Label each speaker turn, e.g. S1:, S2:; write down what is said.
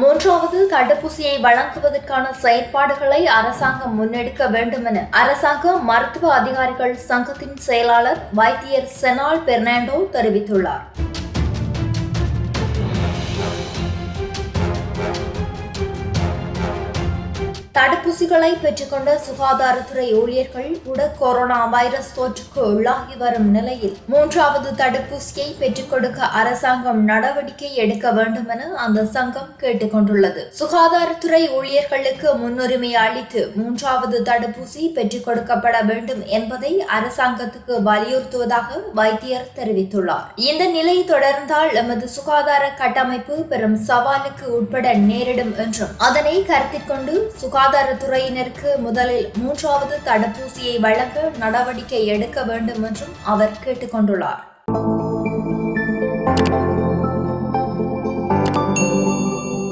S1: மூன்றாவது தடுப்பூசியை வழங்குவதற்கான செயற்பாடுகளை அரசாங்கம் முன்னெடுக்க வேண்டும் என அரசாங்க மருத்துவ அதிகாரிகள் சங்கத்தின் செயலாளர் வைத்தியர் செனால் பெர்னாண்டோ தெரிவித்துள்ளார். தடுப்பூசிகளை பெற்றுக்கொண்ட சுகாதாரத்துறை ஊழியர்கள் கூட கொரோனா வைரஸ் தொற்றுக்கு உள்ளாகி வரும் நிலையில் மூன்றாவது தடுப்பூசியை பெற்றுக் கொடுக்க அரசாங்கம் நடவடிக்கை எடுக்க வேண்டும் என அந்த சங்கம் கேட்டுக்கொண்டுள்ளது. சுகாதாரத்துறை ஊழியர்களுக்கு முன்னுரிமை அளித்து மூன்றாவது தடுப்பூசி பெற்றுக் கொடுக்கப்பட வேண்டும் என்பதை அரசாங்கத்துக்கு வலியுறுத்துவதாக வைத்தியர் தெரிவித்துள்ளார். இந்த நிலை தொடர்ந்தால் எமது சுகாதார கட்டமைப்பு பெரும் சவாலுக்கு உட்பட நேரிடும் என்றும் அதனை கருத்தில் கொண்டு சுகாதார சுகாதாரத்துறையினருக்கு முதலில் மூன்றாவது தடுப்பூசியை வழங்க நடவடிக்கை எடுக்க வேண்டும் என்றும் அவர் கேட்டுக்கொண்டுள்ளார்.